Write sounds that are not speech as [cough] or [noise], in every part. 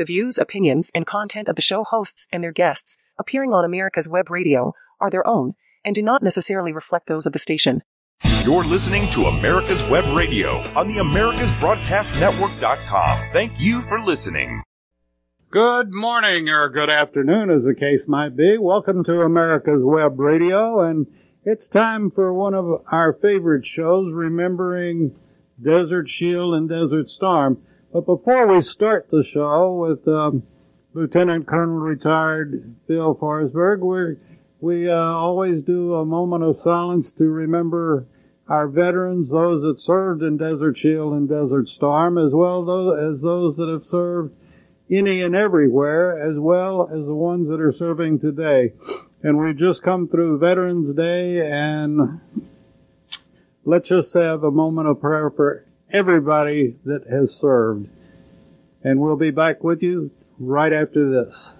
The views, opinions, and content of the show hosts and their guests appearing on America's Web Radio are their own and do not necessarily reflect those of the station. You're listening to America's Web Radio on the AmericasBroadcastNetwork.com. Thank you for listening. Good morning or good afternoon, as the case might be. Welcome to America's Web Radio, and it's time for one of our favorite shows, Remembering Desert Shield and Desert Storm. But before we start the show with um, Lieutenant Colonel retired Phil Forsberg, we we uh, always do a moment of silence to remember our veterans, those that served in Desert Shield and Desert Storm, as well as those that have served any and everywhere, as well as the ones that are serving today. And we've just come through Veterans Day, and let's just have a moment of prayer for everybody that has served. And we'll be back with you right after this.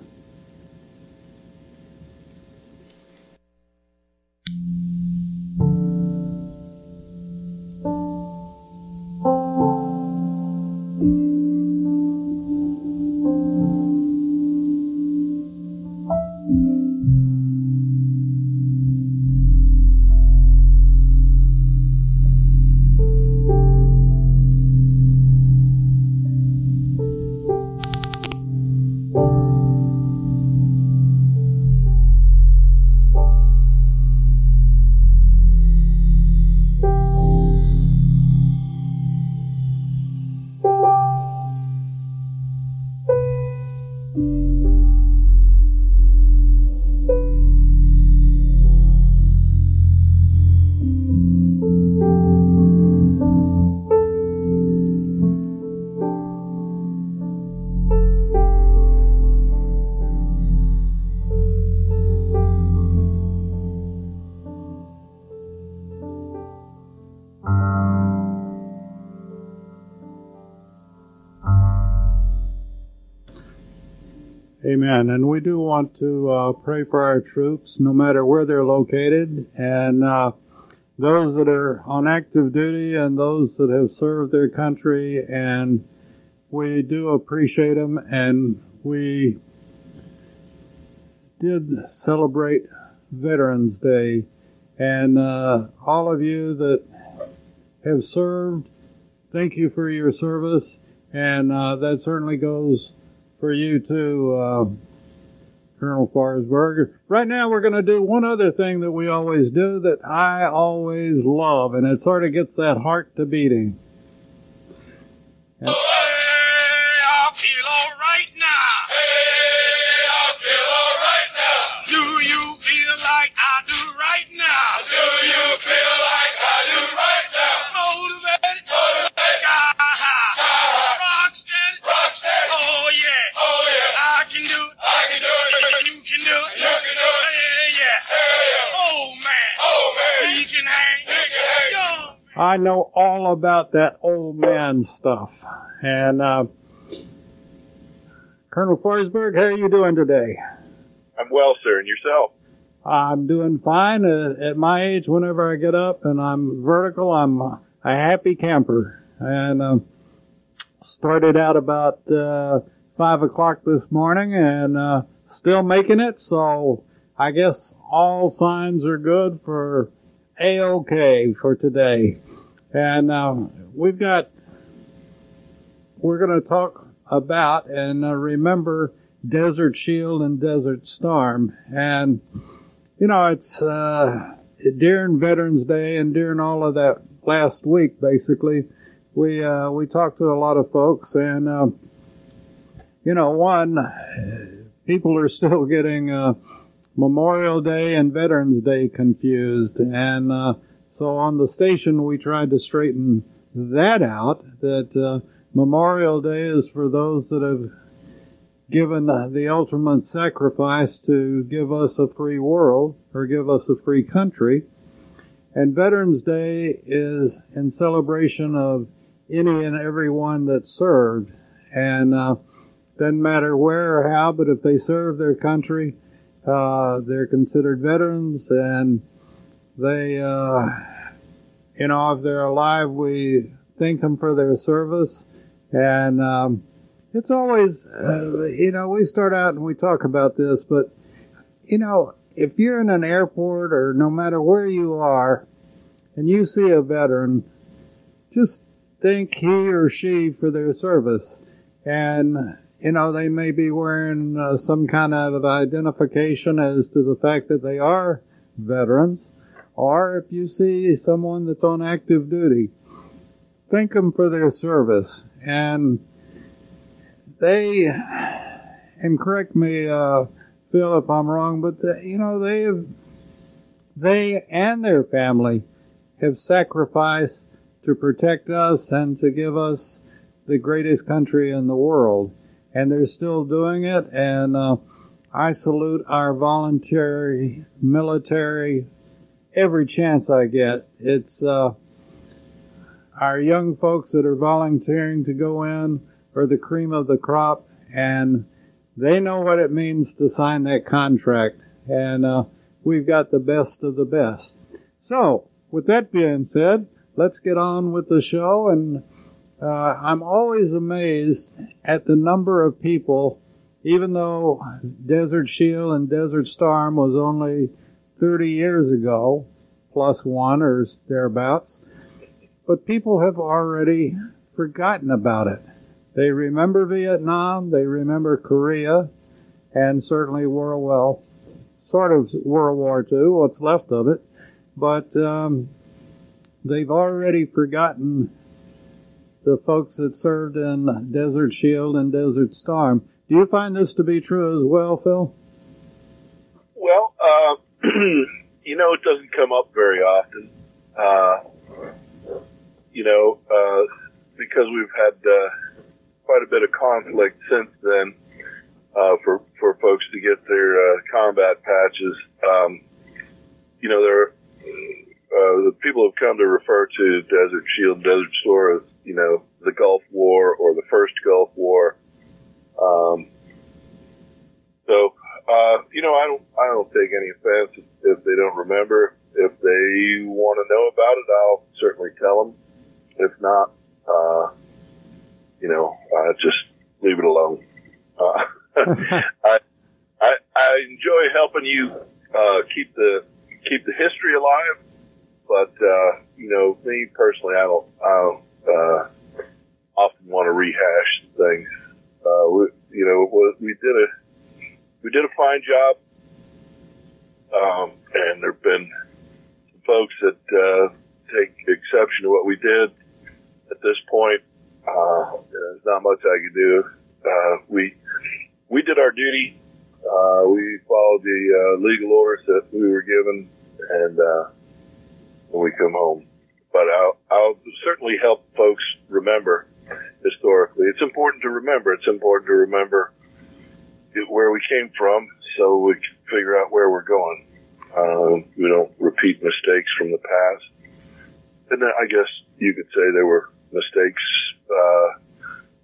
And we do want to uh, pray for our troops, no matter where they're located, and uh, those that are on active duty and those that have served their country. And we do appreciate them. And we did celebrate Veterans Day. And uh, all of you that have served, thank you for your service. And uh, that certainly goes for you too, uh, Colonel Forsberg. Right now, we're going to do one other thing that we always do that I always love, and it sort of gets that heart to beating. I know all about that old man stuff. And uh, Colonel Forsberg, how are you doing today? I'm well, sir, and yourself. I'm doing fine. Uh, at my age, whenever I get up and I'm vertical, I'm a happy camper. And uh, started out about uh, five o'clock this morning, and uh, still making it. So I guess all signs are good for a okay for today. And uh, we've got we're going to talk about and uh, remember Desert Shield and Desert Storm. And, you know, it's uh, during Veterans Day and during all of that last week, basically, we, uh, we talked to a lot of folks. And, uh, you know, one, people are still getting uh, Memorial Day and Veterans Day confused. And uh, so on the station, we tried to straighten that out that uh, Memorial Day is for those that have given the ultimate sacrifice to give us a free world or give us a free country. And Veterans Day is in celebration of any and everyone that served. And uh, doesn't matter where or how, but if they serve their country, uh, they're considered veterans and they, uh, you know, if they're alive, we thank them for their service. And, um, it's always, uh, you know, we start out and we talk about this, but, you know, if you're in an airport or no matter where you are and you see a veteran, just thank he or she for their service. And, you know, they may be wearing uh, some kind of identification as to the fact that they are veterans. Or if you see someone that's on active duty, thank them for their service. And they, and correct me, uh, Phil, if I'm wrong, but the, you know, they have, they and their family have sacrificed to protect us and to give us the greatest country in the world. And they're still doing it. And uh, I salute our voluntary military every chance I get. It's uh, our young folks that are volunteering to go in are the cream of the crop, and they know what it means to sign that contract. And uh, we've got the best of the best. So, with that being said, let's get on with the show. And uh, I'm always amazed at the number of people, even though Desert Shield and Desert Storm was only 30 years ago, plus one or thereabouts, but people have already forgotten about it. They remember Vietnam, they remember Korea, and certainly World War, sort of World War II, what's left of it, but um, they've already forgotten the folks that served in Desert Shield and Desert Storm. Do you find this to be true as well, Phil? Well, uh, [clears throat] you know, it doesn't come up very often. Uh, you know, uh, because we've had uh, quite a bit of conflict since then uh, for for folks to get their uh, combat patches. Um, you know, there uh, the people have come to refer to Desert Shield, Desert Storm as you know the Gulf War or the first Gulf War. Um, so uh, you know, I don't I don't take any offense if, if they don't remember. If they want to know about it, I'll certainly tell them. If not, uh, you know, uh, just leave it alone. Uh, [laughs] I, I I enjoy helping you uh, keep the keep the history alive, but uh, you know, me personally, I don't I don't uh, often want to rehash things. Uh, we, you know, we did a we did a fine job, um, and there've been folks that uh, take exception to what we did. At this point, uh, there's not much I can do. Uh, we we did our duty. Uh, we followed the uh, legal orders that we were given, and uh, we come home. But I'll, I'll certainly help folks remember historically. It's important to remember. It's important to remember where we came from so we can figure out where we're going. Um, we don't repeat mistakes from the past. And I guess you could say there were mistakes uh,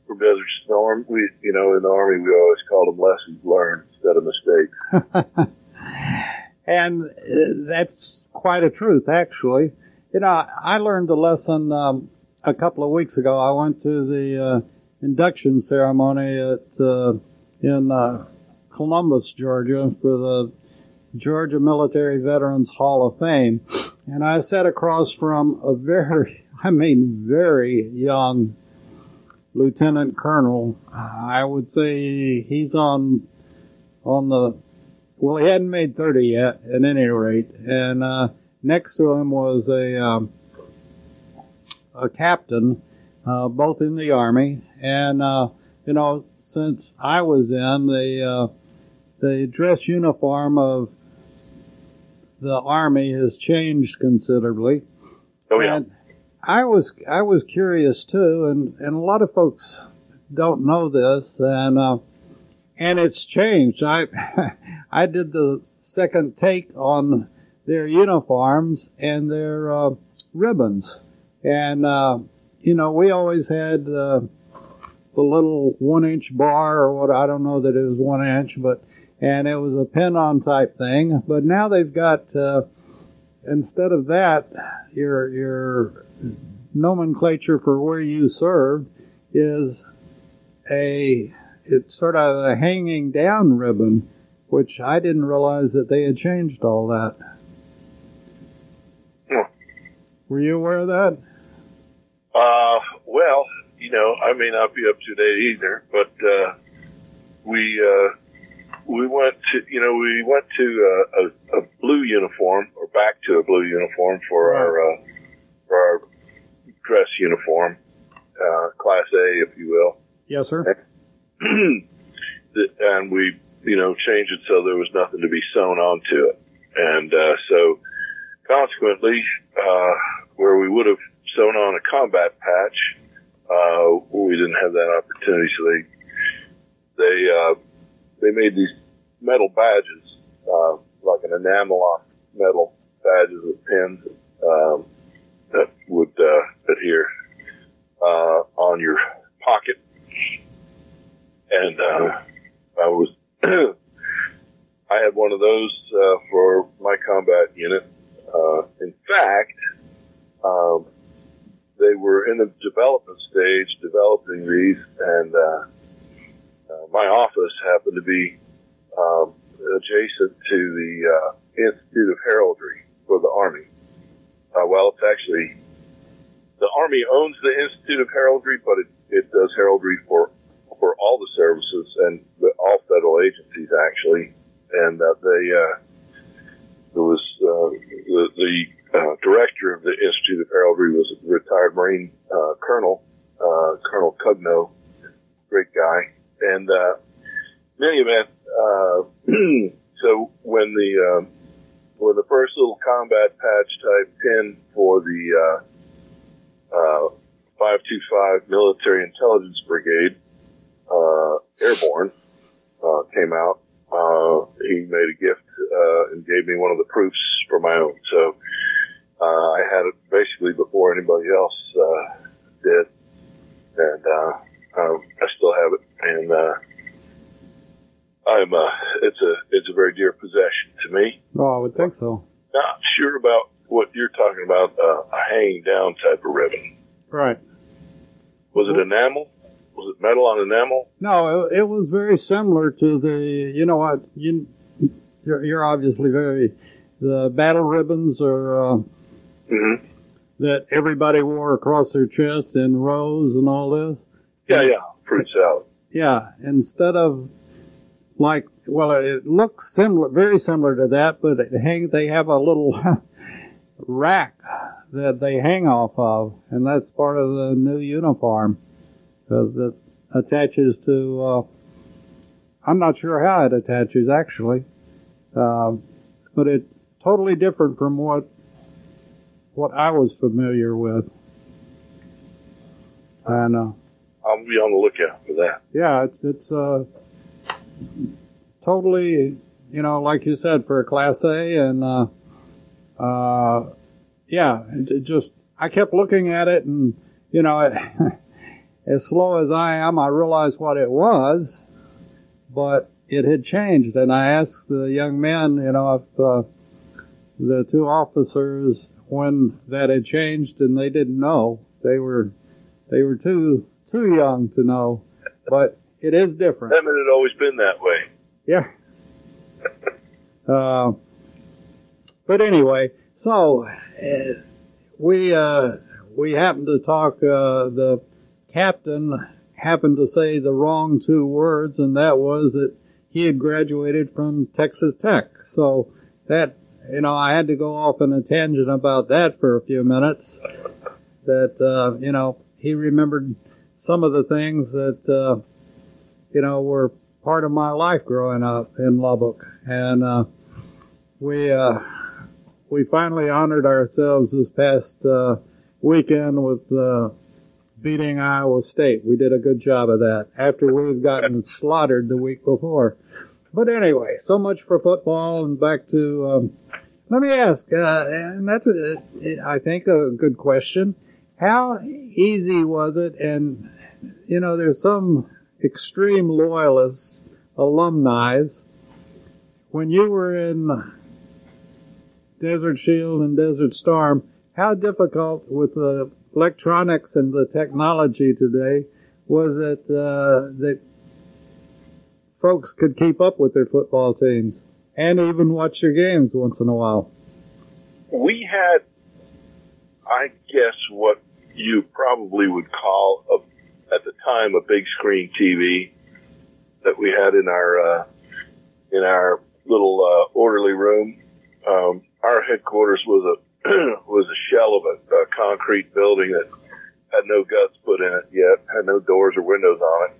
for Desert Storm. We, you know, in the Army, we always called them lessons learned instead of mistakes. [laughs] and uh, that's quite a truth, actually. You know, I learned a lesson um, a couple of weeks ago. I went to the uh, induction ceremony at uh, in uh, Columbus, Georgia, for the Georgia Military Veterans Hall of Fame. And I sat across from a very, [laughs] I mean, very young lieutenant colonel. I would say he's on, on the, well, he hadn't made 30 yet, at any rate. And, uh, next to him was a, um, a captain, uh, both in the Army. And, uh, you know, since I was in, the uh, the dress uniform of the army has changed considerably. Oh yeah. And I was I was curious too, and, and a lot of folks don't know this, and uh, and it's changed. I [laughs] I did the second take on their uniforms and their uh, ribbons, and uh, you know we always had uh, the little one inch bar or what I don't know that it was one inch, but and it was a pin on type thing. But now they've got uh, instead of that, your your nomenclature for where you served is a it's sort of a hanging down ribbon, which I didn't realize that they had changed all that. Were you aware of that? Uh, well, you know, I may not be up to date either, but uh, we uh, we went to you know we went to uh, a, a blue uniform or back to a blue uniform for our uh, for our dress uniform, uh, class A, if you will. Yes, sir. [clears throat] and we, you know, changed it so there was nothing to be sewn onto it. And uh, so, consequently, uh, where we would have sewn on a combat patch, uh, we didn't have that opportunity. So they they uh, they made these metal badges, uh, like an enamel on metal badges with pins um, that would uh, adhere uh, on your pocket and uh, I was [clears throat] I had one of those uh, for my combat unit. Uh, in fact, they were in the development stage developing these, and uh, uh, my office happened to be um, adjacent to the uh, Institute of Heraldry for the Army. Uh, well, it's actually the Army owns the Institute of Heraldry, but it, it does heraldry for for all the services and the, all federal agencies actually, and uh, they uh, there was uh, the, the uh, director of the Institute of Heraldry was a retired Marine uh, Colonel uh, Colonel Cugno, great guy, and uh, in any event, uh, [clears throat] so when the um, when the first little combat patch type pin for the uh, uh, 525 Military Intelligence Brigade uh, Airborne uh, came out, uh, he made a gift uh, and gave me one of the proofs for my own. So uh, I had it basically before anybody else uh, did, and uh, um, I still have it. And uh, I'm uh, it's a it's a very dear possession to me. Oh, I would think so. Not sure about what you're talking about, uh, a hanging down type of ribbon. Right. Was it enamel? Was it metal on enamel? No, it, it was very similar to the. You know what? You you're, you're obviously very the battle ribbons are uh, Mm-hmm. that everybody wore across their chest in rows and all this. Yeah, yeah, fruit salad. Yeah, instead of like, well, it looks similar, very similar to that, but it hang, they have a little [laughs] rack that they hang off of, and that's part of the new uniform uh, that attaches to. Uh, I'm not sure how it attaches actually, uh, but it totally different from what what I was familiar with. And uh, I'll be on the lookout for that. yeah, it's it's uh, totally, you know, like you said, for a Class A, and uh, uh, yeah, it, it just I kept looking at it, and you know, it, [laughs] as slow as I am, I realized what it was, but it had changed, and I asked the young men, you know, if uh, the two officers when that had changed, and they didn't know. They were they were too too young to know, but it is different. Haven't it always been that way? Yeah. [laughs] Uh, but anyway, so uh, we uh, we happened to talk. Uh, the captain happened to say the wrong two words, and that was that he had graduated from Texas Tech. So that you know, I had to go off on a tangent about that for a few minutes. That uh, you know, he remembered some of the things that uh, you know were part of my life growing up in Lubbock, and uh, we uh, we finally honored ourselves this past uh, weekend with uh, beating Iowa State. We did a good job of that after we've gotten slaughtered the week before. But anyway, so much for football, and back to. Um, let me ask, uh, and that's a, I think a good question. How easy was it? And you know, there's some extreme loyalists, alumni. When you were in Desert Shield and Desert Storm, how difficult with the electronics and the technology today was it uh, that folks could keep up with their football teams and even watch your games once in a while? We had, I guess, what you probably would call a, at the time a big screen TV that we had in our uh, in our little uh, orderly room. Um, our headquarters was a [clears throat] was a shell of a, a concrete building that had no guts put in it yet, had no doors or windows on it,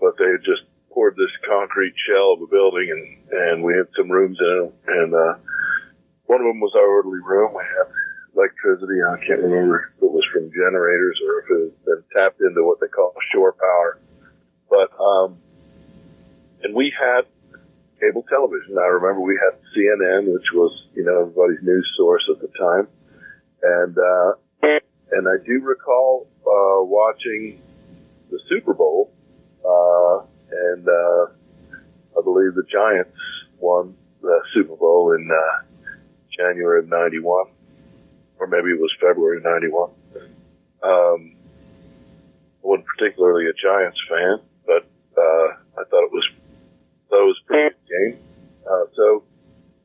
but they had just poured this concrete shell of a building, and and we had some rooms in it, and uh, one of them was our orderly room. We had electricity. I can't remember if it was from generators or if it had been tapped into what they call shore power, but um, and we had cable television. I remember we had CNN, which was, you know, everybody's news source at the time. And, uh, and I do recall, uh, watching the Super Bowl, uh, and, uh, I believe the Giants won the Super Bowl in, uh, January of 91, or maybe it was February of 91. Um, I wasn't particularly a Giants fan, but, uh, I thought it was so it was a pretty good game. Uh, so,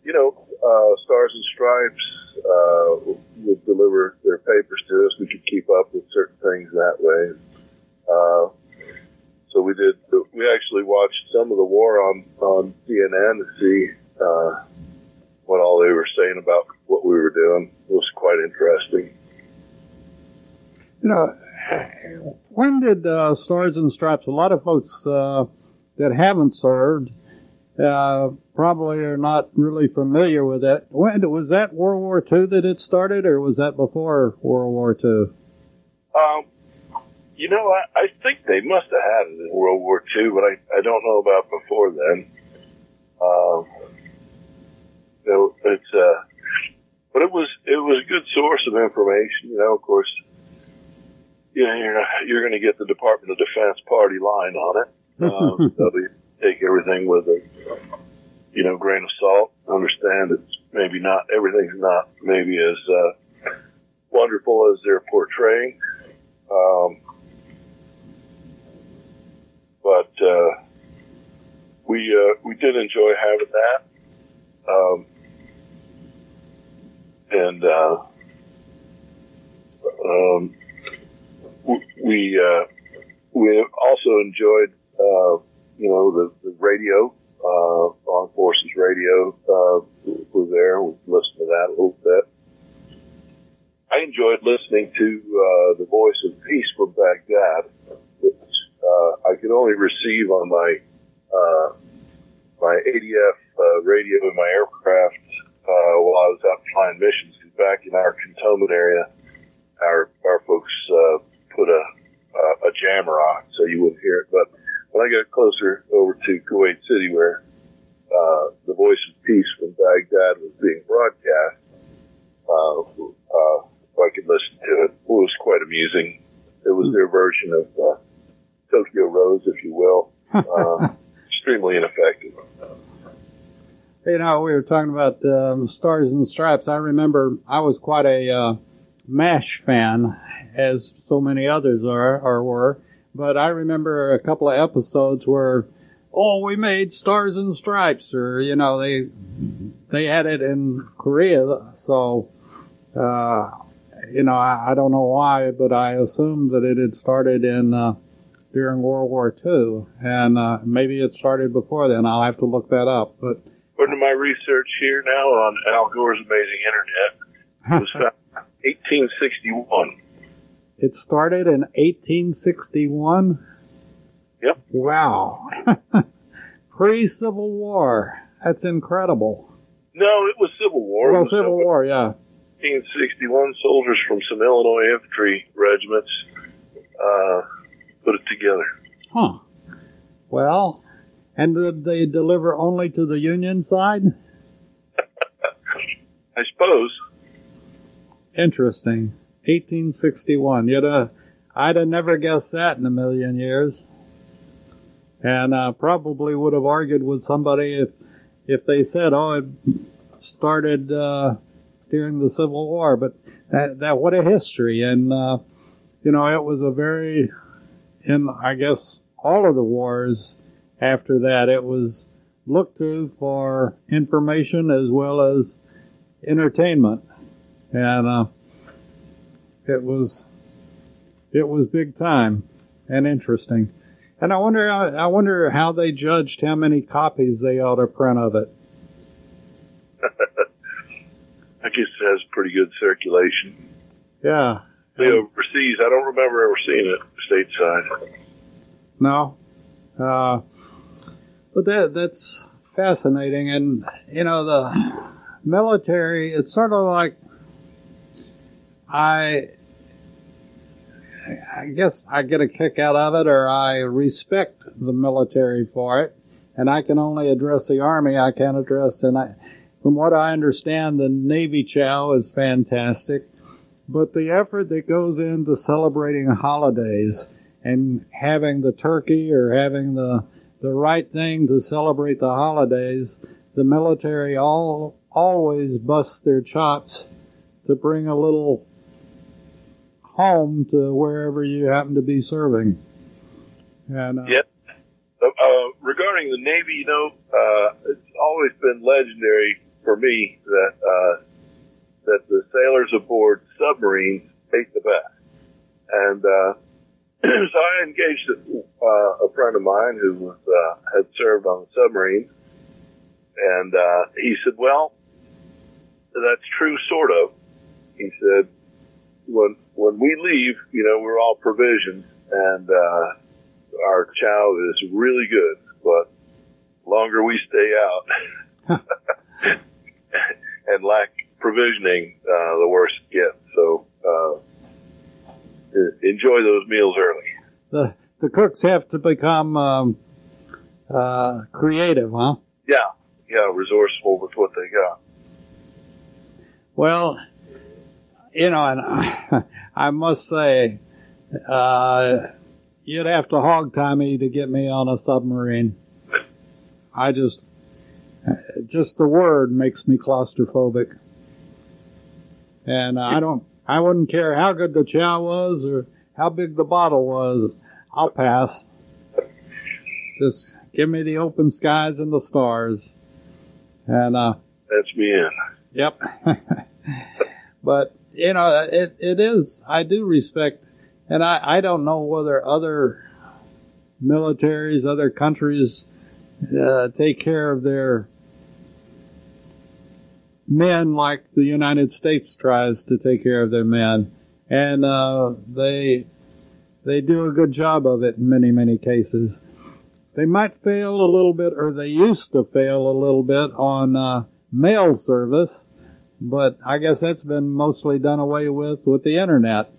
you know, uh, Stars and Stripes uh, would deliver their papers to us. We could keep up with certain things that way. Uh, so we did. We actually watched some of the war on on CNN to see uh, what all they were saying about what we were doing. It was quite interesting. You know, when did uh, Stars and Stripes? A lot of folks uh, that haven't served uh, probably are not really familiar with that. When was that World War II that it started, or was that before World War II? Um, you know, I, I think they must have had it in World War II, but I, I don't know about before then. Um, you know, it's uh, but it was it was a good source of information. You know, of course, you know, you're you're going to get the Department of Defense party line on it. Um, [laughs] so you take everything with a you know grain of salt. Understand it's maybe not everything's not maybe as uh, wonderful as they're portraying. Um, but uh, we uh, we did enjoy having that, um, and uh, um, we uh, we also enjoyed uh, you know the, the radio, uh, Armed Forces Radio uh, was there. We listened to that a little bit. I enjoyed listening to uh, the Voice of Peace from Baghdad, uh, I could only receive on my uh, my ADF uh, radio in my aircraft uh, while I was out flying missions. back in our cantonment area, our our folks uh, put a uh, a jammer on, so you wouldn't hear it. But when I got closer over to Kuwait City, where uh, the Voice of Peace from Baghdad was being broadcast, uh, uh, I could listen to it. It was quite amusing. It was their version of uh, Tokyo Rose, if you will. Uh, [laughs] extremely ineffective. You know, we were talking about um, Stars and Stripes. I remember I was quite a uh, MASH fan, as so many others are or were. But I remember a couple of episodes where, oh, we made Stars and Stripes, or you know, they they had it in Korea. So, uh, you know, I, I don't know why, but I assumed that it had started in uh, during World War II, and uh, maybe it started before then. I'll have to look that up, but. According to my research here now on Al Gore's Amazing Internet, it was found 1861. It started in 1861. Yep. Wow. [laughs] Pre Civil War. That's incredible. No, it was Civil War. Well, Civil War, yeah. 1861 soldiers from some Illinois infantry regiments uh, put it together. Huh. Well, and did they deliver only to the Union side? [laughs] I suppose. Interesting. 1861. You'd uh, I'd have never guessed that in a million years. And uh, probably would have argued with somebody if if they said, "Oh, it started uh, during the Civil War." But that that what a history, and uh, you know, it was a very in, I guess, all of the wars after that, it was looked to for information as well as entertainment. And uh, it was it was big time and interesting. And I wonder I wonder how they judged how many copies they ought to print of it. [laughs] I guess it has pretty good circulation. Yeah. The overseas, I don't remember ever seeing it stateside. No. Uh, but that that's fascinating, and you know the military. It's sort of like I. I guess I get a kick out of it, or I respect the military for it, and I can only address the army. I can't address, and I, from what I understand, the Navy Chow is fantastic, but the effort that goes into celebrating holidays and having the turkey or having the the right thing to celebrate the holidays, the military all always busts their chops to bring a little home to wherever you happen to be serving. And uh, Yep. Uh, uh, regarding the Navy, you know, uh, it's always been legendary for me that uh, that the sailors aboard submarines ate the best, and uh, [clears throat] so I engaged a, uh, a friend of mine who was uh, had served on the submarine, and uh, he said, "Well, that's true, sort of." He said, "When when we leave, you know, we're all provisioned, and uh, our chow is really good, but longer we stay out [laughs] and lack provisioning, uh, the worse it gets. So." Uh, enjoy those meals early. the the cooks have to become um, uh, creative, huh? Yeah, yeah, resourceful with what they got. Well, you know, and I, [laughs] I must say, uh, you'd have to hog tie me to get me on a submarine. I just, just the word makes me claustrophobic. And uh, I don't, I wouldn't care how good the chow was or how big the bottle was. I'll pass. Just give me the open skies and the stars. And, uh, That's me in. Yep. [laughs] but you know, it it is. I do respect, and I I don't know whether other militaries, other countries, uh, take care of their men like the United States tries to take care of their men, and uh, they they do a good job of it in many many cases. They might fail a little bit, or they used to fail a little bit on uh, mail service, but I guess that's been mostly done away with with the internet.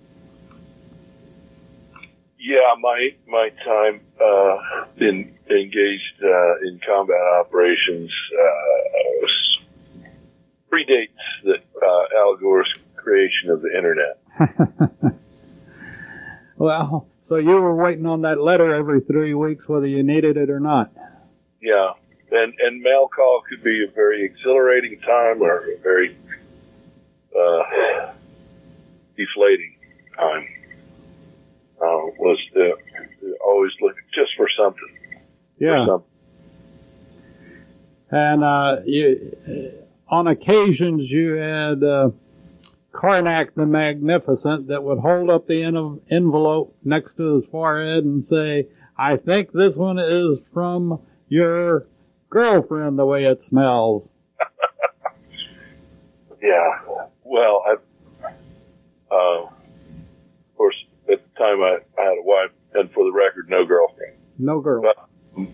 Yeah, my my time uh, in engaged uh, in combat operations uh, predates the uh, Al Gore's creation of the internet. [laughs] Well, so you were waiting on that letter every three weeks, whether you needed it or not. Yeah, and and mail call could be a very exhilarating time or a very uh, deflating time. Uh, was to always look just for something. For Yeah, something. and uh, you, on occasions you had uh, Carnac the Magnificent that would hold up the en- envelope next to his forehead and say, "I think this one is from your girlfriend. The way it smells." [laughs] Yeah. Well, I, uh, of course, at the time I, I had a wife, and for the record, no girlfriend. No girl. But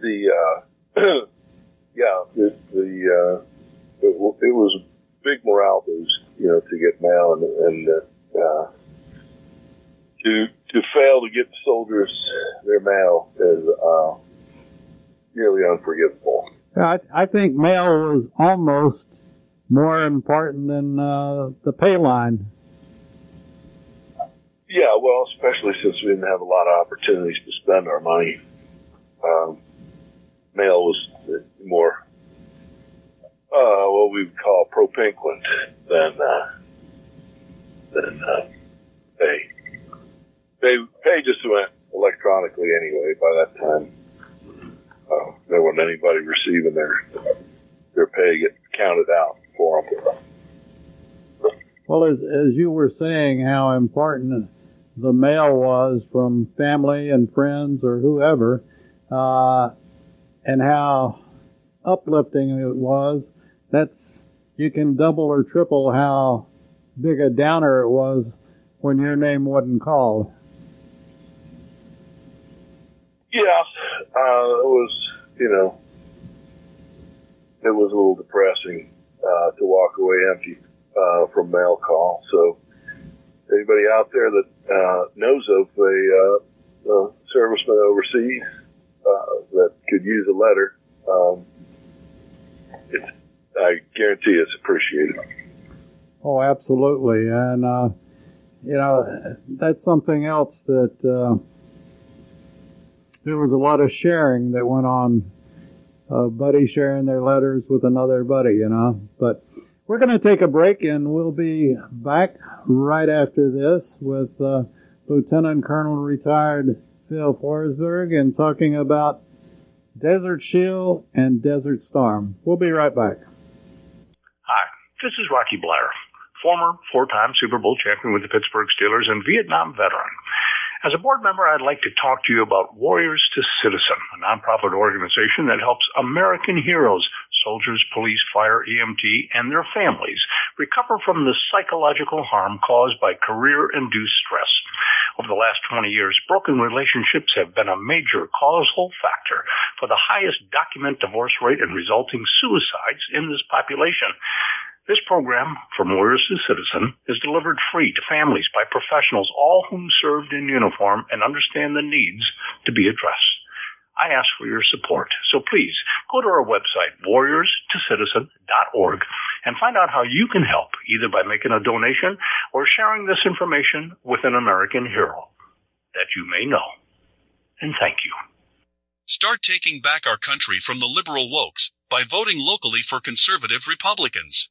the, uh, [clears throat] yeah, the, the, uh, it, it was a big morale boost, you know, to get mail and, and, uh, to, to fail to get the soldiers their mail is, uh, nearly unforgivable. I, I think mail was almost more important than uh, the pay line. Yeah, well, especially since we didn't have a lot of opportunities to spend our money. Um, mail was more, uh, what we would call propinquent than, uh, than, uh, pay. Pay, pay just went electronically anyway. By that time, uh, there wasn't anybody receiving their their pay get counted out for them. Well, as, as you were saying, how important the mail was from family and friends or whoever, uh, and how uplifting it was, that's, you can double or triple how big a downer it was when your name wasn't called. Yeah, uh, it was, you know, it was a little depressing uh, to walk away empty uh, from mail call. So, anybody out there that uh, knows of a, uh, serviceman overseas uh, that could use a letter, um, it's, I guarantee it's appreciated. Oh, absolutely. And, uh, you know, that's something else that uh, there was a lot of sharing that went on. Uh, buddy sharing their letters with another buddy, you know. But we're going to take a break and we'll be back right after this with uh, Lieutenant Colonel retired Phil Forsberg and talking about Desert Shield and Desert Storm. We'll be right back. Hi, this is Rocky Bleier, former four-time Super Bowl champion with the Pittsburgh Steelers and Vietnam veteran. As a board member, I'd like to talk to you about Warriors to Citizen, a nonprofit organization that helps American heroes, soldiers, police, fire, EMT, and their families recover from the psychological harm caused by career-induced stress. Over the last 20 years, broken relationships have been a major causal factor for the highest documented divorce rate and resulting suicides in this population. This program, From Warriors to Citizen, is delivered free to families by professionals, all whom served in uniform and understand the needs to be addressed. I ask for your support. So please go to our website, warriorstocitizen.org, and find out how you can help, either by making a donation or sharing this information with an American hero that you may know. And thank you. Start taking back our country from the liberal wokes by voting locally for conservative Republicans.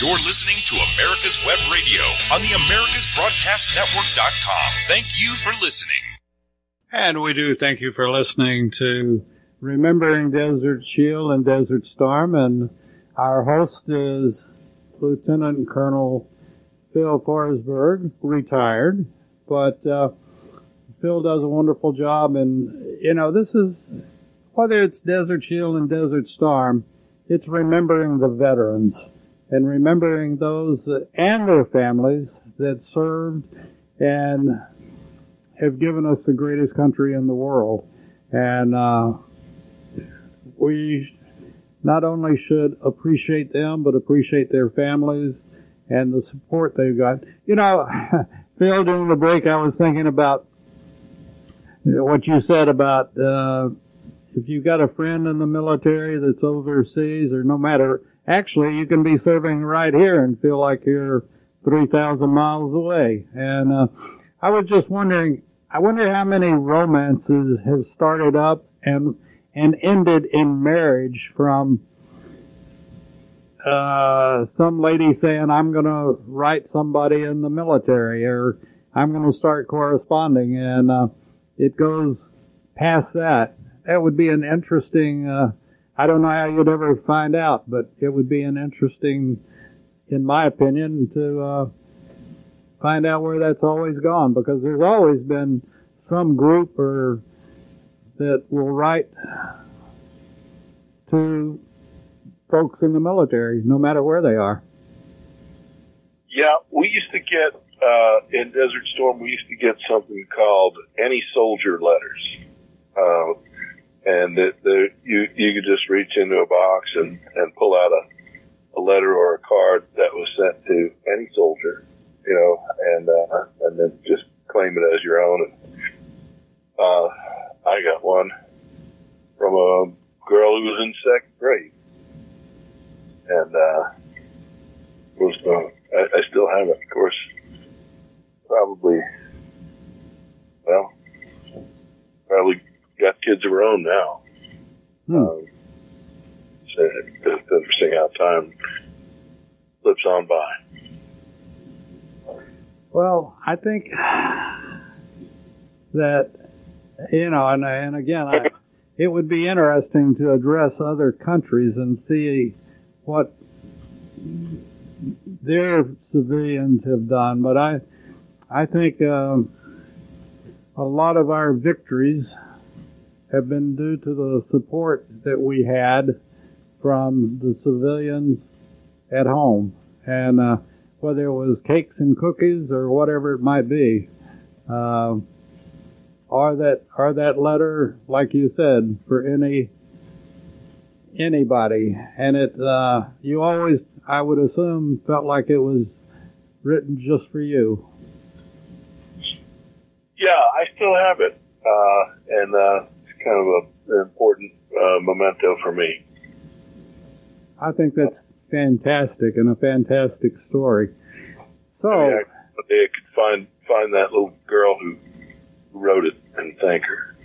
You're listening to America's Web Radio on the AmericasBroadcastNetwork.com. Thank you for listening. And we do thank you for listening to Remembering Desert Shield and Desert Storm. And our host is Lieutenant Colonel Phil Forsberg, retired. But uh, Phil does a wonderful job. And, you know, this is, whether it's Desert Shield and Desert Storm, it's remembering the veterans and remembering those and their families that served and have given us the greatest country in the world. And uh, we not only should appreciate them, but appreciate their families and the support they've got. You know, [laughs] Phil, during the break, I was thinking about what you said about uh, if you've got a friend in the military that's overseas, or no matter actually you can be serving right here and feel like you're 3,000 miles away. And uh, I was just wondering, I wonder how many romances have started up and and ended in marriage from uh, some lady saying, I'm going to write somebody in the military or I'm going to start corresponding. And uh, it goes past that. That would be an interesting uh, I don't know how you'd ever find out, but it would be an interesting, in my opinion, to uh, find out where that's always gone because there's always been some group or that will write to folks in the military, no matter where they are. Yeah, we used to get uh, in Desert Storm. We used to get something called any soldier letters. Uh, and the, the, you you could just reach into a box and and pull out a a letter or a card that was sent to any soldier, you know, and uh, and then just claim it as your own. And, uh, I got one from a girl who was in second grade, and uh, was uh, I, I still have it. Of course, probably well, probably got kids of her own now. Hmm. Um, so it's interesting how time slips on by. Well, I think that you know, and and again, I, [laughs] it would be interesting to address other countries and see what their civilians have done. But I, I think um, a lot of our victories have been due to the support that we had from the civilians at home, and uh, whether it was cakes and cookies or whatever it might be. Uh, or that or that letter, like you said, for any anybody, and it uh, you always, I would assume, felt like it was written just for you. Yeah, I still have it, uh, and uh, it's kind of a, an important uh, memento for me. I think that's fantastic and a fantastic story. So, I, I could find find that little girl who wrote it and thank her.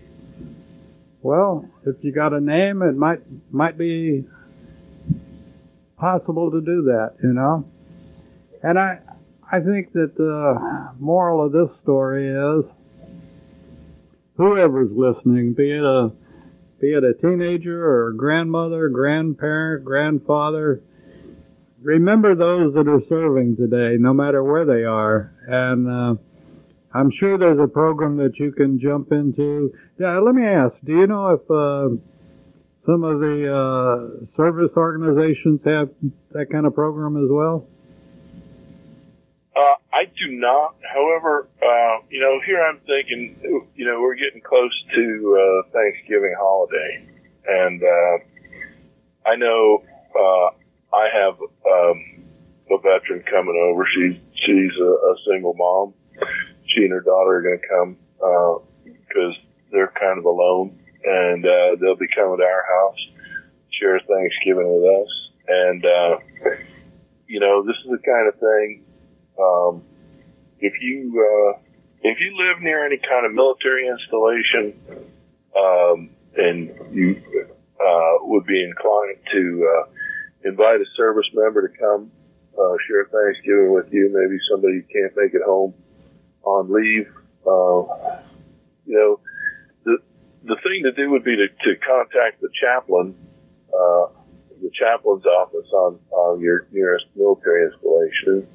Well, if you got a name, it might might be possible to do that, you know. And I I think that the moral of this story is whoever's listening, be it a be it a teenager or a grandmother, grandparent, grandfather, remember those that are serving today, no matter where they are, and uh, I'm sure there's a program that you can jump into. Yeah, let me ask, do you know if uh, some of the uh, service organizations have that kind of program as well? Uh, I do not. However, uh, you know, here I'm thinking, you know, we're getting close to uh, Thanksgiving holiday, and uh, I know uh, I have um, a veteran coming over. She's she's a, a single mom, she and her daughter are going to come because uh, they're kind of alone, and uh, they'll be coming to our house, share Thanksgiving with us, and uh, you know this is the kind of thing. Um, if you uh, if you live near any kind of military installation, um, and you uh, would be inclined to uh, invite a service member to come uh, share Thanksgiving with you, maybe somebody you can't make it home on leave. Uh, you know, the the thing to do would be to, to contact the chaplain, uh, the chaplain's office on, on your nearest military installation,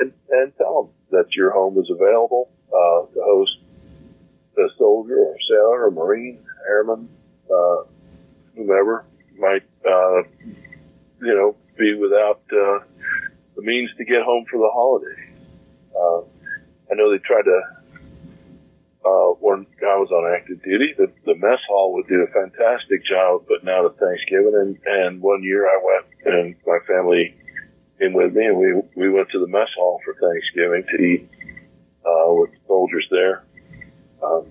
and, and tell them that your home is available uh, to host a soldier or sailor or marine, airman, uh, whomever might, uh, you know, be without uh, the means to get home for the holiday. Uh, I know they tried to, uh, when I was on active duty, the, the mess hall would do a fantastic job putting out a Thanksgiving. And, and one year I went and my family came with me and we, we went to the mess hall for Thanksgiving to eat, uh, with soldiers there. Um,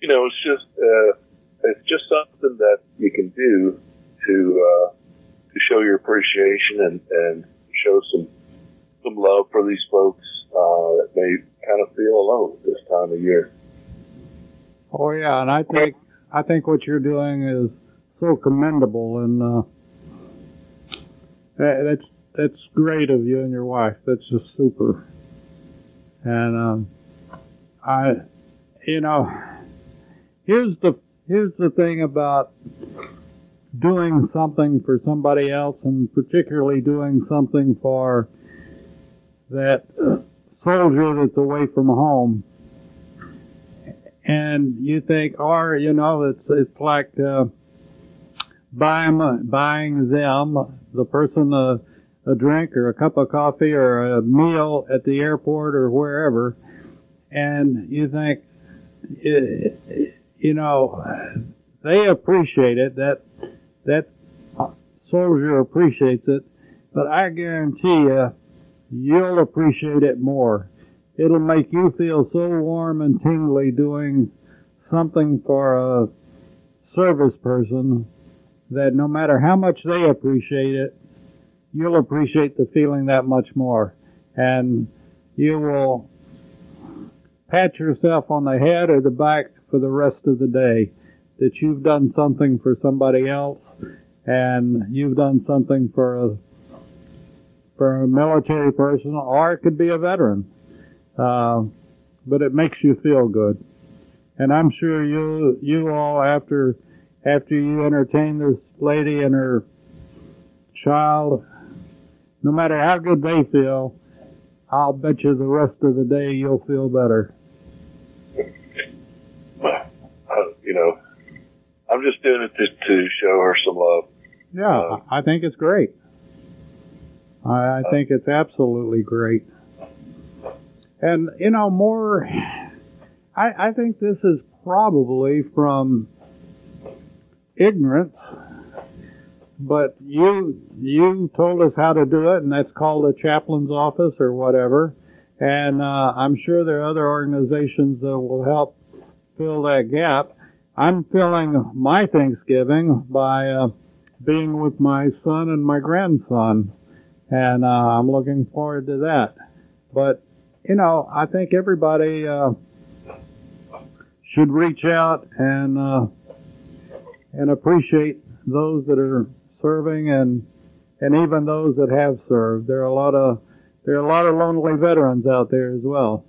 you know, it's just, uh, it's just something that you can do to, uh, to show your appreciation and, and show some, some love for these folks uh, that may kind of feel alone this time of year. Oh yeah, and I think I think what you're doing is so commendable, and uh, that's that's great of you and your wife. That's just super. And um, I, you know, here's the here's the thing about doing something for somebody else, and particularly doing something for that soldier that's away from home, and you think, or you know, it's it's like uh, buying buying them the person a, a drink or a cup of coffee or a meal at the airport or wherever, and you think, you know, they appreciate it. That that soldier appreciates it, but I guarantee you you'll appreciate it more. It'll make you feel so warm and tingly doing something for a service person that no matter how much they appreciate it, you'll appreciate the feeling that much more. And you will pat yourself on the head or the back for the rest of the day that you've done something for somebody else and you've done something for a for a military person or it could be a veteran. Uh, but it makes you feel good. And I'm sure you you all after after you entertain this lady and her child, no matter how good they feel, I'll bet you the rest of the day you'll feel better. Uh, you know, I'm just doing it to, to show her some love. Yeah, Uh, I think it's great. I, I think it's absolutely great. And, you know, more, I, I think this is probably from ignorance, but you, you told us how to do it, and that's called a chaplain's office or whatever. And, uh, I'm sure there are other organizations that will help fill that gap. I'm filling my Thanksgiving by, uh, being with my son and my grandson, and uh, I'm looking forward to that. But you know, I think everybody uh, should reach out and uh, and appreciate those that are serving and and even those that have served. There are a lot of there are a lot of lonely veterans out there as well.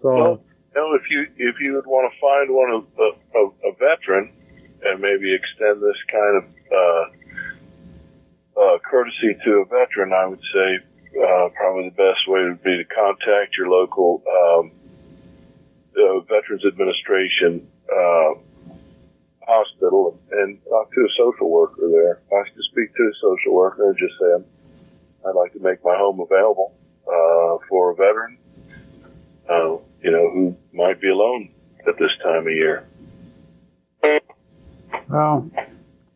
So Well, you know, if you if you would want to find one of a, a, a veteran and maybe extend this kind of uh, courtesy to a veteran, I would say uh, probably the best way would be to contact your local um, uh, Veterans Administration uh, hospital and talk to a social worker there. Ask to speak to a social worker and just say, I'd like to make my home available uh, for a veteran uh, you know, who might be alone at this time of year. Well,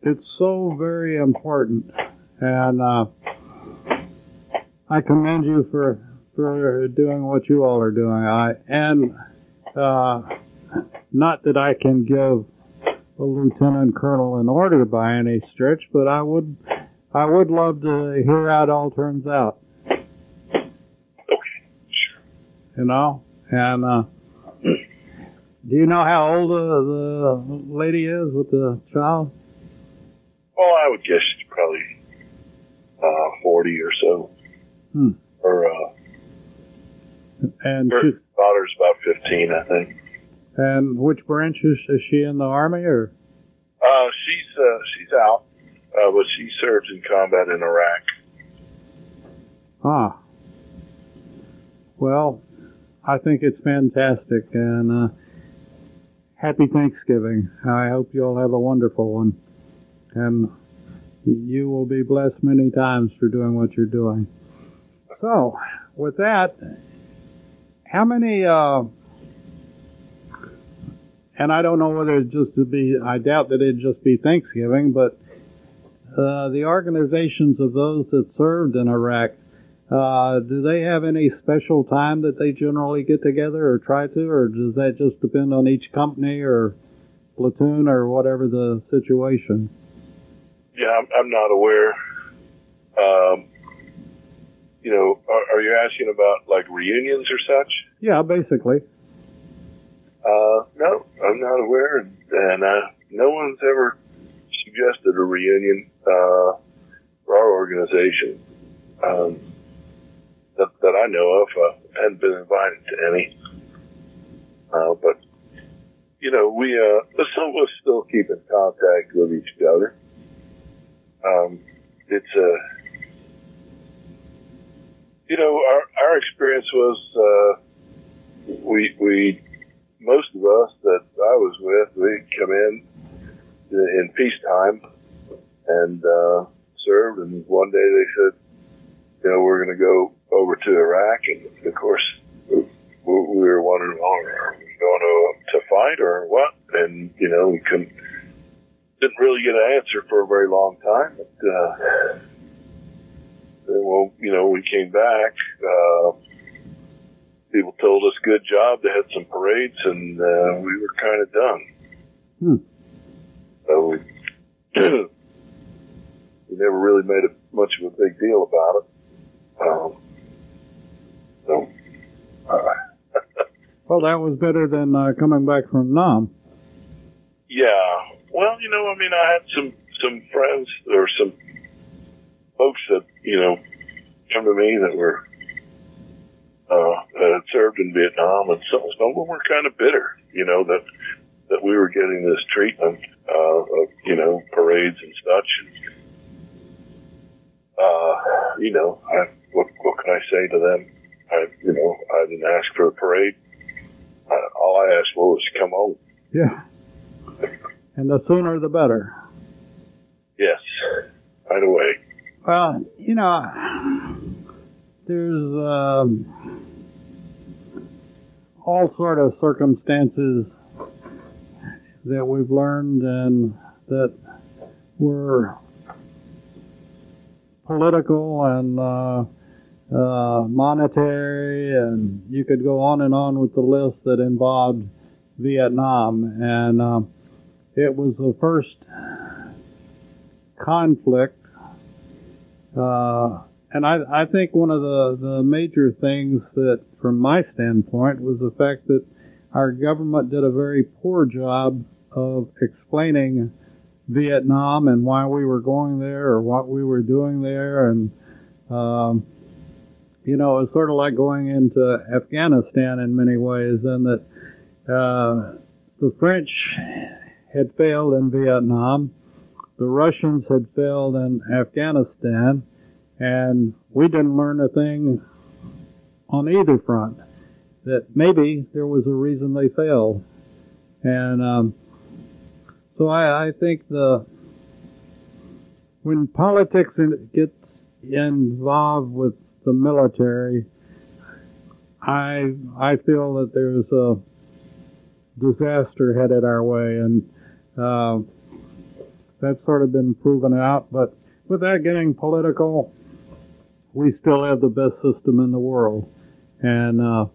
it's so very important, and uh, I commend you for for doing what you all are doing. I and uh, not that I can give a lieutenant colonel an order by any stretch, but I would I would love to hear how it all turns out. Okay, sure. You know, and uh, do you know how old uh, the lady is with the child? Well, I would guess probably uh, 40 or so. Hmm. Her, uh, And her she, daughter's about 15, I think. And which branch is, is she in the army or? Uh, she's uh, she's out, uh, but she serves in combat in Iraq. Ah. Well, I think it's fantastic and uh, happy Thanksgiving. I hope you all have a wonderful one. And you will be blessed many times for doing what you're doing. So, with that, how many, uh, and I don't know whether it just to be, I doubt that it'd just be Thanksgiving, but uh, the organizations of those that served in Iraq, uh, do they have any special time that they generally get together or try to, or does that just depend on each company or platoon or whatever the situation? Yeah, I'm, I'm not aware. Um, you know, are, are you asking about like reunions or such? Yeah, basically. Uh, no, I'm not aware, and, and uh, no one's ever suggested a reunion uh, for our organization um, that, that I know of. I hadn't been invited to any, uh, but you know, we uh, some of us still keep in contact with each other. Um, it's a, uh, you know, our our experience was uh, we we most of us that I was with, we come in in peacetime and uh, served, and one day they said, you know, we're going to go over to Iraq, and of course, we, we were wondering, oh, are we going to to fight or what? And you know, we couldn't didn't really get an answer for a very long time, but. Uh, well, you know, we came back. Uh, people told us good job. They had some parades, and uh, we were kind of done. Hmm. So [clears throat] we never really made a, much of a big deal about it. Um, so, uh, [laughs] Well, that was better than uh, coming back from Nam. yeah. Well, you know, I mean, I had some some friends or some folks that you know come to me that were uh, that had served in Vietnam, and some some of them were kind of bitter, you know, that that we were getting this treatment uh, of you know parades and such. And, uh, you know, I, what what can I say to them? I you know I didn't ask for a parade. I, all I asked for was to come home. Yeah. And the sooner the better. Yes, right away. Well, you know, there's um, all sort of circumstances that we've learned and that were political and uh, uh, monetary, and you could go on and on with the list that involved Vietnam. And um, it was the first conflict uh, and I, I think one of the, the major things that, from my standpoint, was the fact that our government did a very poor job of explaining Vietnam and why we were going there or what we were doing there. And, um, you know, it's sort of like going into Afghanistan in many ways, in that uh, the French had failed in Vietnam the Russians had failed in Afghanistan, and we didn't learn a thing on either front. That maybe there was a reason they failed, and um, so I, I think the when politics gets involved with the military, I I feel that there's a disaster headed our way, and. Uh, that's sort of been proven out. But without getting political, we still have the best system in the world. And uh,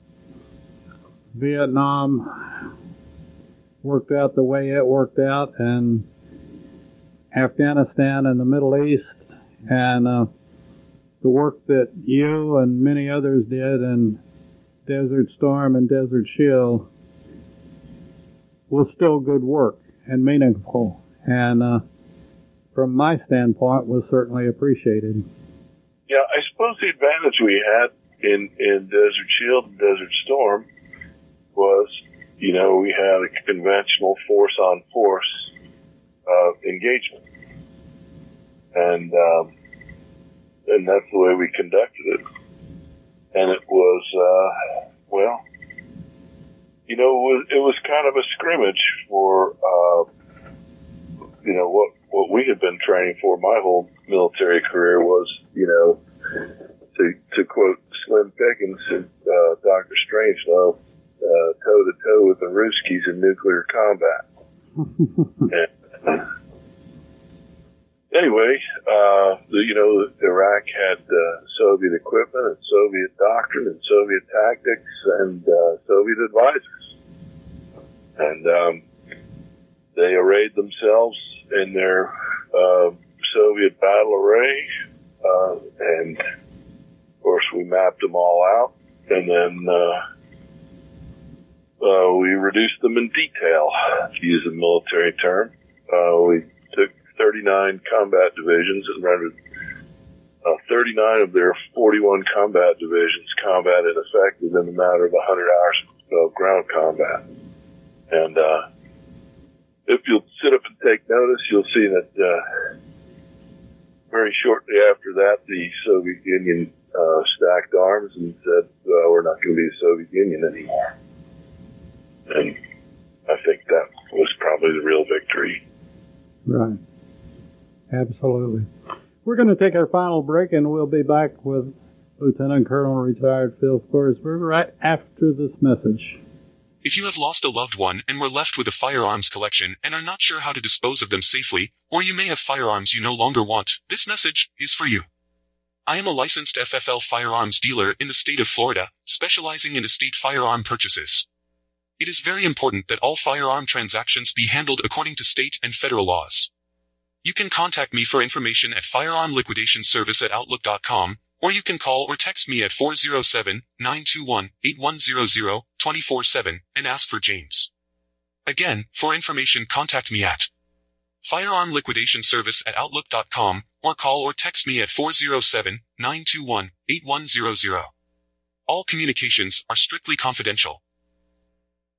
Vietnam worked out the way it worked out, and Afghanistan and the Middle East, and uh, the work that you and many others did in Desert Storm and Desert Shield was still good work and meaningful. And uh, from my standpoint, was certainly appreciated. Yeah, I suppose the advantage we had in in Desert Shield and Desert Storm was, you know, we had a conventional force on force uh, engagement, and um, and that's the way we conducted it. And it was, uh, well, you know, it was, it was kind of a scrimmage for, uh, you know, what what we had been training for my whole military career was, you know, to to quote Slim Pickens and uh, Doctor Strangelove, toe to toe with the Ruskies in nuclear combat. [laughs] and, anyway, uh, you know, Iraq had uh, Soviet equipment and Soviet doctrine and Soviet tactics and uh, Soviet advisors, and um, they arrayed themselves in their uh, Soviet battle array, uh, and of course we mapped them all out, and then uh, uh, we reduced them in detail, to use a military term. We 39 combat divisions and rendered uh, 39 of their 41 combat divisions combat ineffective in a matter of 100 hours of ground combat. And uh, if you'll sit up and take notice, you'll see that uh, very shortly after that, the Soviet Union uh, stacked arms and said, uh, "We're not going to be the Soviet Union anymore." And I think that was probably the real victory. Right. Absolutely. We're going to take our final break, and we'll be back with Lieutenant Colonel retired Phil Forsberg right after this message. If you have lost a loved one and were left with a firearms collection and are not sure how to dispose of them safely, or you may have firearms you no longer want, this message is for you. I am a licensed FFL firearms dealer in the state of Florida, specializing in estate firearm purchases. It is very important that all firearm transactions be handled according to state and federal laws. You can contact me for information at firearm liquidation service at outlook.com, or you can call or text me at 407-921-8100 24-7 and ask for James. Again, for information contact me at firearm liquidation service at outlook.com or call or text me at 407-921-8100. All communications are strictly confidential.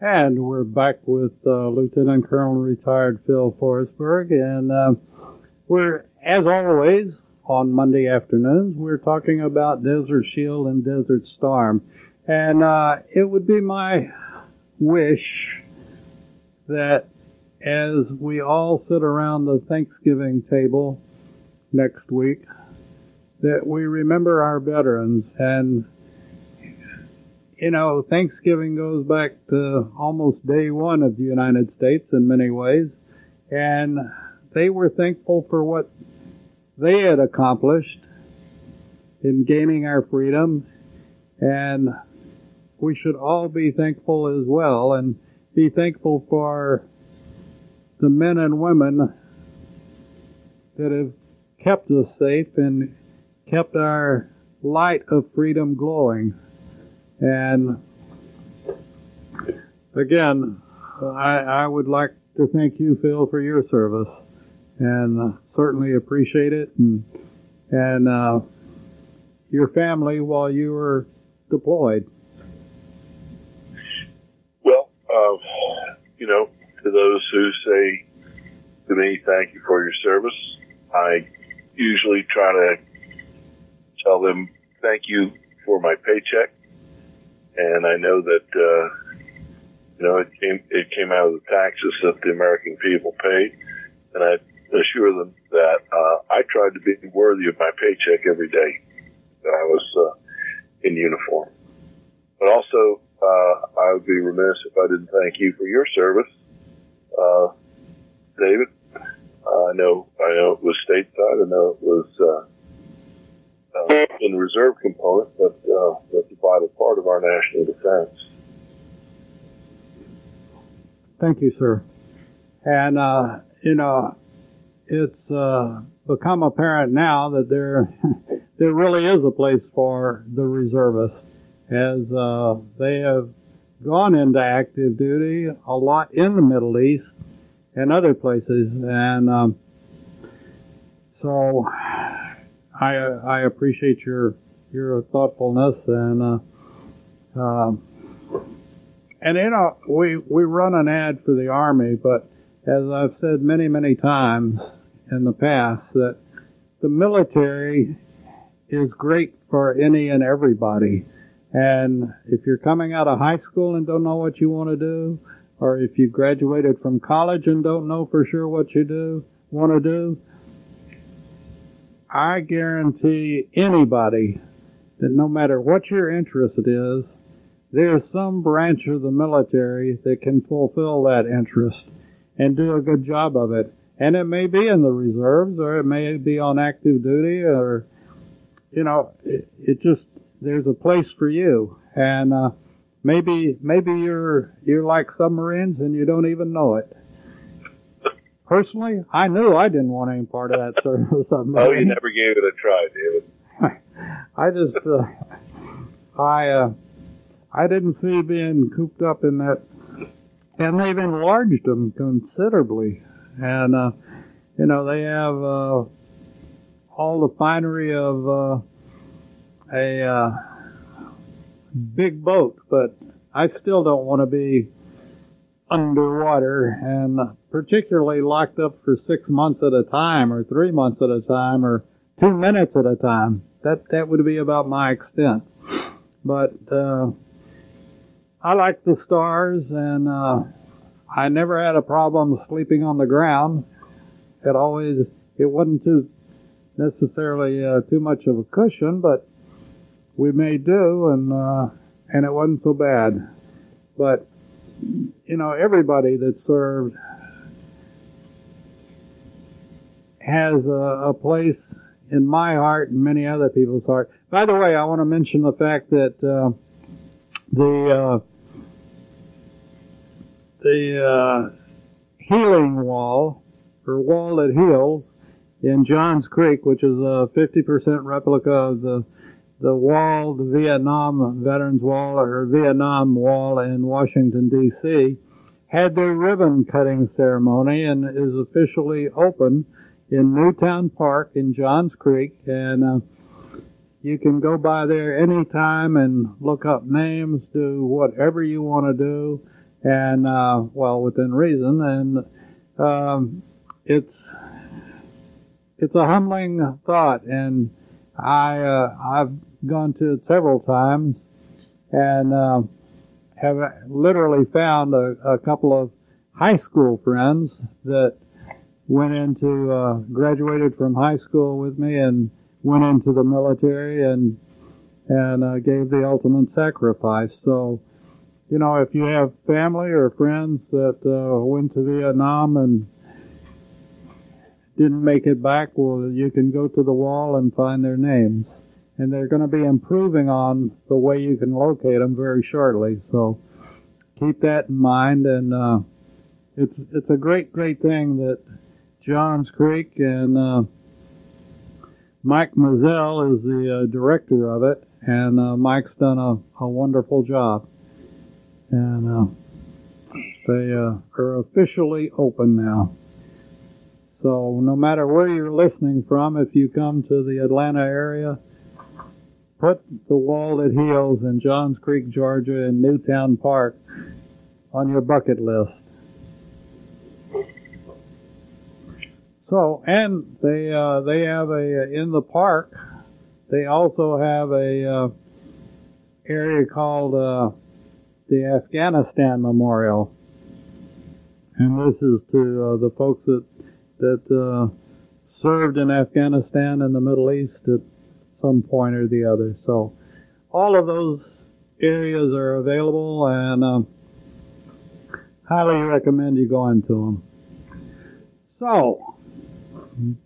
And we're back with uh, Lieutenant Colonel retired Phil Forsberg, and uh, we're, as always, on Monday afternoons, we're talking about Desert Shield and Desert Storm. And uh, it would be my wish that as we all sit around the Thanksgiving table next week, that we remember our veterans and you know, Thanksgiving goes back to almost day one of the United States in many ways, and they were thankful for what they had accomplished in gaining our freedom, and we should all be thankful as well, and be thankful for the men and women that have kept us safe and kept our light of freedom glowing. And again, I, I would like to thank you, Phil, for your service, and certainly appreciate it, and and uh, your family while you were deployed. Well, uh, you know, to those who say to me, "Thank you for your service," I usually try to tell them, "Thank you for my paycheck." And I know that uh, you know it came it came out of the taxes that the American people paid, and I assure them that uh, I tried to be worthy of my paycheck every day that I was uh, in uniform. But also, uh, I would be remiss if I didn't thank you for your service, uh, David. Uh, I know I know it was stateside. I know it was. Uh, uh, in the reserve component, but uh, that's a vital part of our national defense. Thank you, sir. And uh, you know, it's uh, become apparent now that there [laughs] there really is a place for the reservists, as uh, they have gone into active duty a lot in the Middle East and other places, and um, so I I appreciate your your thoughtfulness and uh, uh, and you know we we run an ad for the army, but as I've said many many times in the past that the military is great for any and everybody. And if you're coming out of high school and don't know what you want to do, or if you graduated from college and don't know for sure what you do want to do, I guarantee anybody that no matter what your interest is, there's some branch of the military that can fulfill that interest and do a good job of it. And it may be in the reserves or it may be on active duty or, you know, it, it just, there's a place for you. And, uh, maybe, maybe you're, you're like submarines and you don't even know it. Personally, I knew I didn't want any part of that [laughs] service. oh, you never gave it a try, David. [laughs] I just, uh, I, uh, I didn't see being cooped up in that, and they've enlarged them considerably, and uh, you know they have uh, all the finery of uh, a uh, big boat, but I still don't want to be underwater and particularly locked up for six months at a time or three months at a time or two minutes at a time. That that would be about my extent. But uh, I like the stars and uh, I never had a problem sleeping on the ground. It always it wasn't too necessarily uh, too much of a cushion, but we made do, and uh, and it wasn't so bad. But you know, everybody that served has a, a place in my heart and many other people's heart. By the way, I want to mention the fact that uh, the uh, the uh, healing wall or wall that heals in Johns Creek, which is a 50% replica of the the wall, the Vietnam Veterans Wall or Vietnam Wall in Washington D.C., had their ribbon cutting ceremony and is officially open in Newtown Park in Johns Creek, and uh, you can go by there anytime and look up names, do whatever you want to do, and uh, well within reason. And um, it's it's a humbling thought, and I uh, I've gone to it several times, and uh, have literally found a, a couple of high school friends that went into uh, graduated from high school with me and went into the military and and uh, gave the ultimate sacrifice. So, you know, if you have family or friends that uh, went to Vietnam and didn't make it back, well, you can go to the wall and find their names. And they're going to be improving on the way you can locate them very shortly. So keep that in mind. And uh, it's it's a great, great thing that Johns Creek and uh, Mike Mazzell is the uh, director of it. And uh, Mike's done a, a wonderful job. And uh, they uh, are officially open now. So no matter where you're listening from, if you come to the Atlanta area, put the wall that heals in Johns Creek, Georgia, in Newtown Park on your bucket list. So, and they uh, they have a in the park. They also have a uh, area called uh, the Afghanistan Memorial, and this is to uh, the folks that that uh, served in Afghanistan and the Middle East at some point or the other. So all of those areas are available and um, highly recommend you go into them. So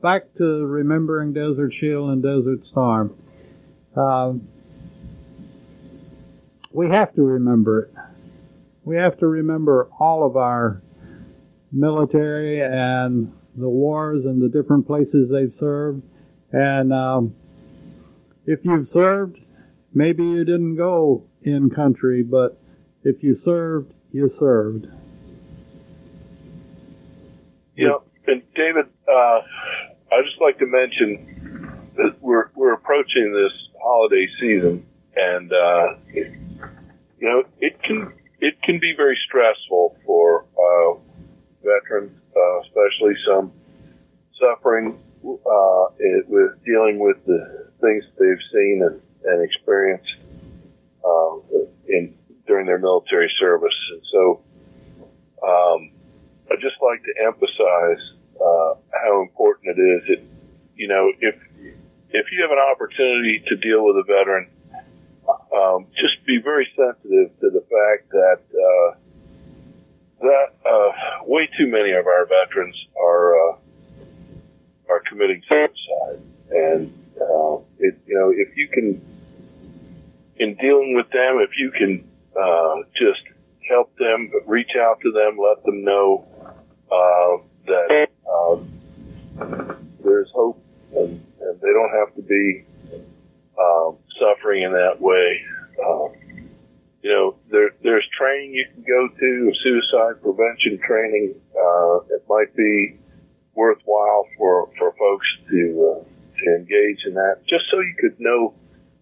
back to remembering Desert Shield and Desert Storm. Um, we have to remember it. We have to remember all of our military and the wars and the different places they've served. And um, if you've served, maybe you didn't go in country, but if you served, you served. Yeah, and David, uh, I'd just like to mention that we're we're approaching this holiday season, and uh, you know it can it can be very stressful for uh, veterans, uh, especially some suffering uh, with dealing with the things they've seen and, and experienced uh, in during their military service. And so, um, I'd just like to emphasize uh, how important it is. That you know, if if you have an opportunity to deal with a veteran, um, just be very sensitive to the fact that uh, that uh, way too many of our veterans are uh, are committing can, in dealing with them, if you can uh, just help them, reach out to them, let them know uh, that um, there's hope, and, and they don't have to be um, suffering in that way. Um, you know, there, there's training you can go to, suicide prevention training. Uh, it might be worthwhile for, for folks to, uh, to engage in that, just so you could know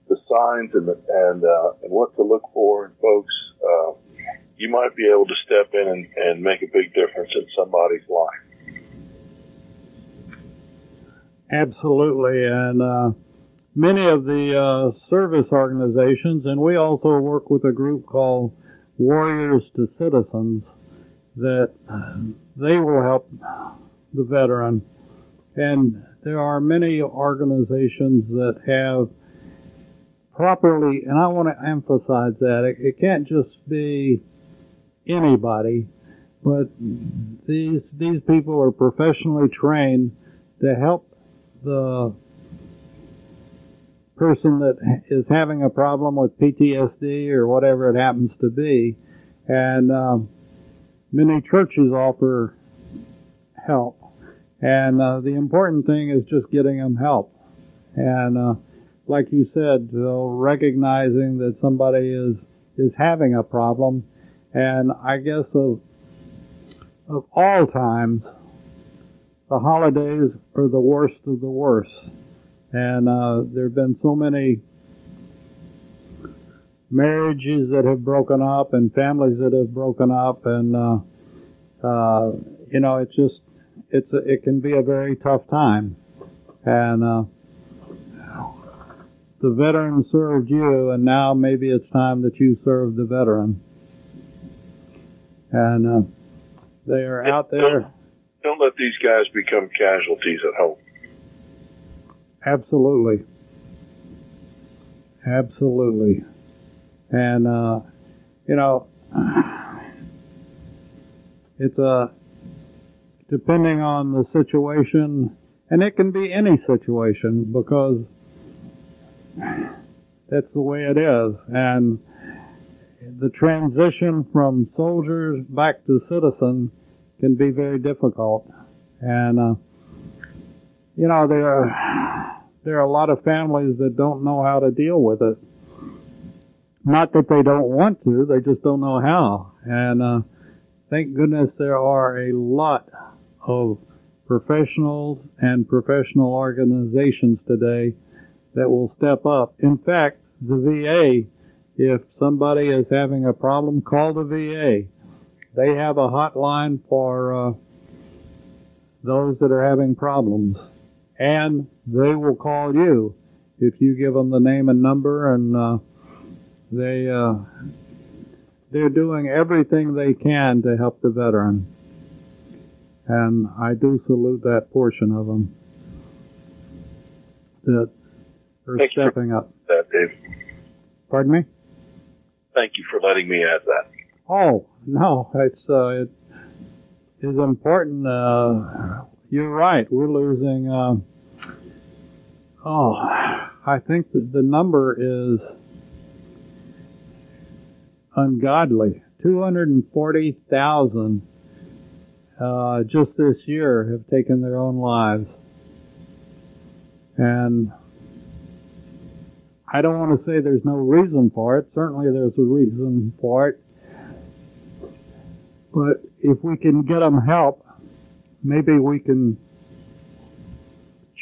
the signs and, the, and, uh, and what to look for in folks. Uh, you might be able to step in and, and make a big difference in somebody's life. Absolutely. And, uh, many of the uh, service organizations, and we also work with a group called Warriors to Citizens, that they will help the veteran. and there are many organizations that have properly, and I want to emphasize that it, it can't just be anybody, but these these people are professionally trained to help the person that is having a problem with PTSD or whatever it happens to be, and um, many churches offer help, and uh, the important thing is just getting them help, and uh, like you said, recognizing that somebody is is having a problem, and I guess of of all times, the holidays are the worst of the worst, and uh, there have been so many marriages that have broken up and families that have broken up, and uh, uh, you know, it's just it's a, it can be a very tough time, and uh, the veteran served you, and now maybe it's time that you serve the veteran. And uh, they are out there. Don't, don't let these guys become casualties at home. Absolutely. Absolutely. And, uh, you know, [sighs] it's a, uh, depending on the situation, and it can be any situation because [sighs] that's the way it is. And the transition from soldiers back to citizen can be very difficult. And, uh, you know, there are, there are a lot of families that don't know how to deal with it. Not that they don't want to, they just don't know how. And, uh, thank goodness there are a lot of professionals and professional organizations today that will step up. In fact, the VA, if somebody is having a problem, call the VA. They have a hotline for uh, those that are having problems, and they will call you if you give them the name and number, and uh, they uh, they're doing everything they can to help the veteran. And I do salute that portion of them. That for Thank stepping up. That, Dave. Pardon me? Thank you for letting me add that. Oh no, it's uh, it is important. Uh, you're right. We're losing. Uh, oh, I think that the number is ungodly. Two hundred and forty thousand uh, just this year have taken their own lives, and I don't want to say there's no reason for it. Certainly there's a reason for it. But if we can get them help, maybe we can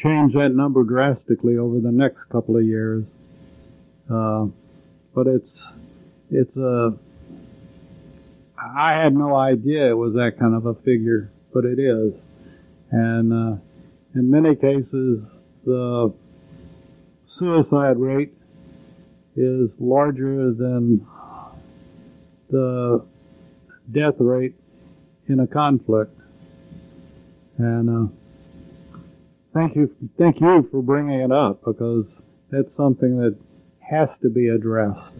change that number drastically over the next couple of years. Uh, but it's, it's a, I had no idea it was that kind of a figure, but it is. And, uh, in many cases, the suicide rate is larger than the death rate in a conflict. And uh, thank you, thank you for bringing it up because that's something that has to be addressed.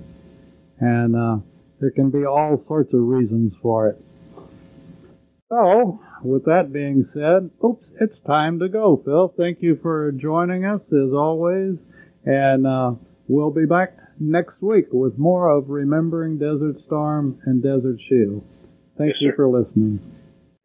And uh, there can be all sorts of reasons for it. So, with that being said, oops, it's time to go, Phil. Thank you for joining us as always. And uh, we'll be back next week with more of Remembering Desert Storm and Desert Shield. Thank Yes, you sir. for listening.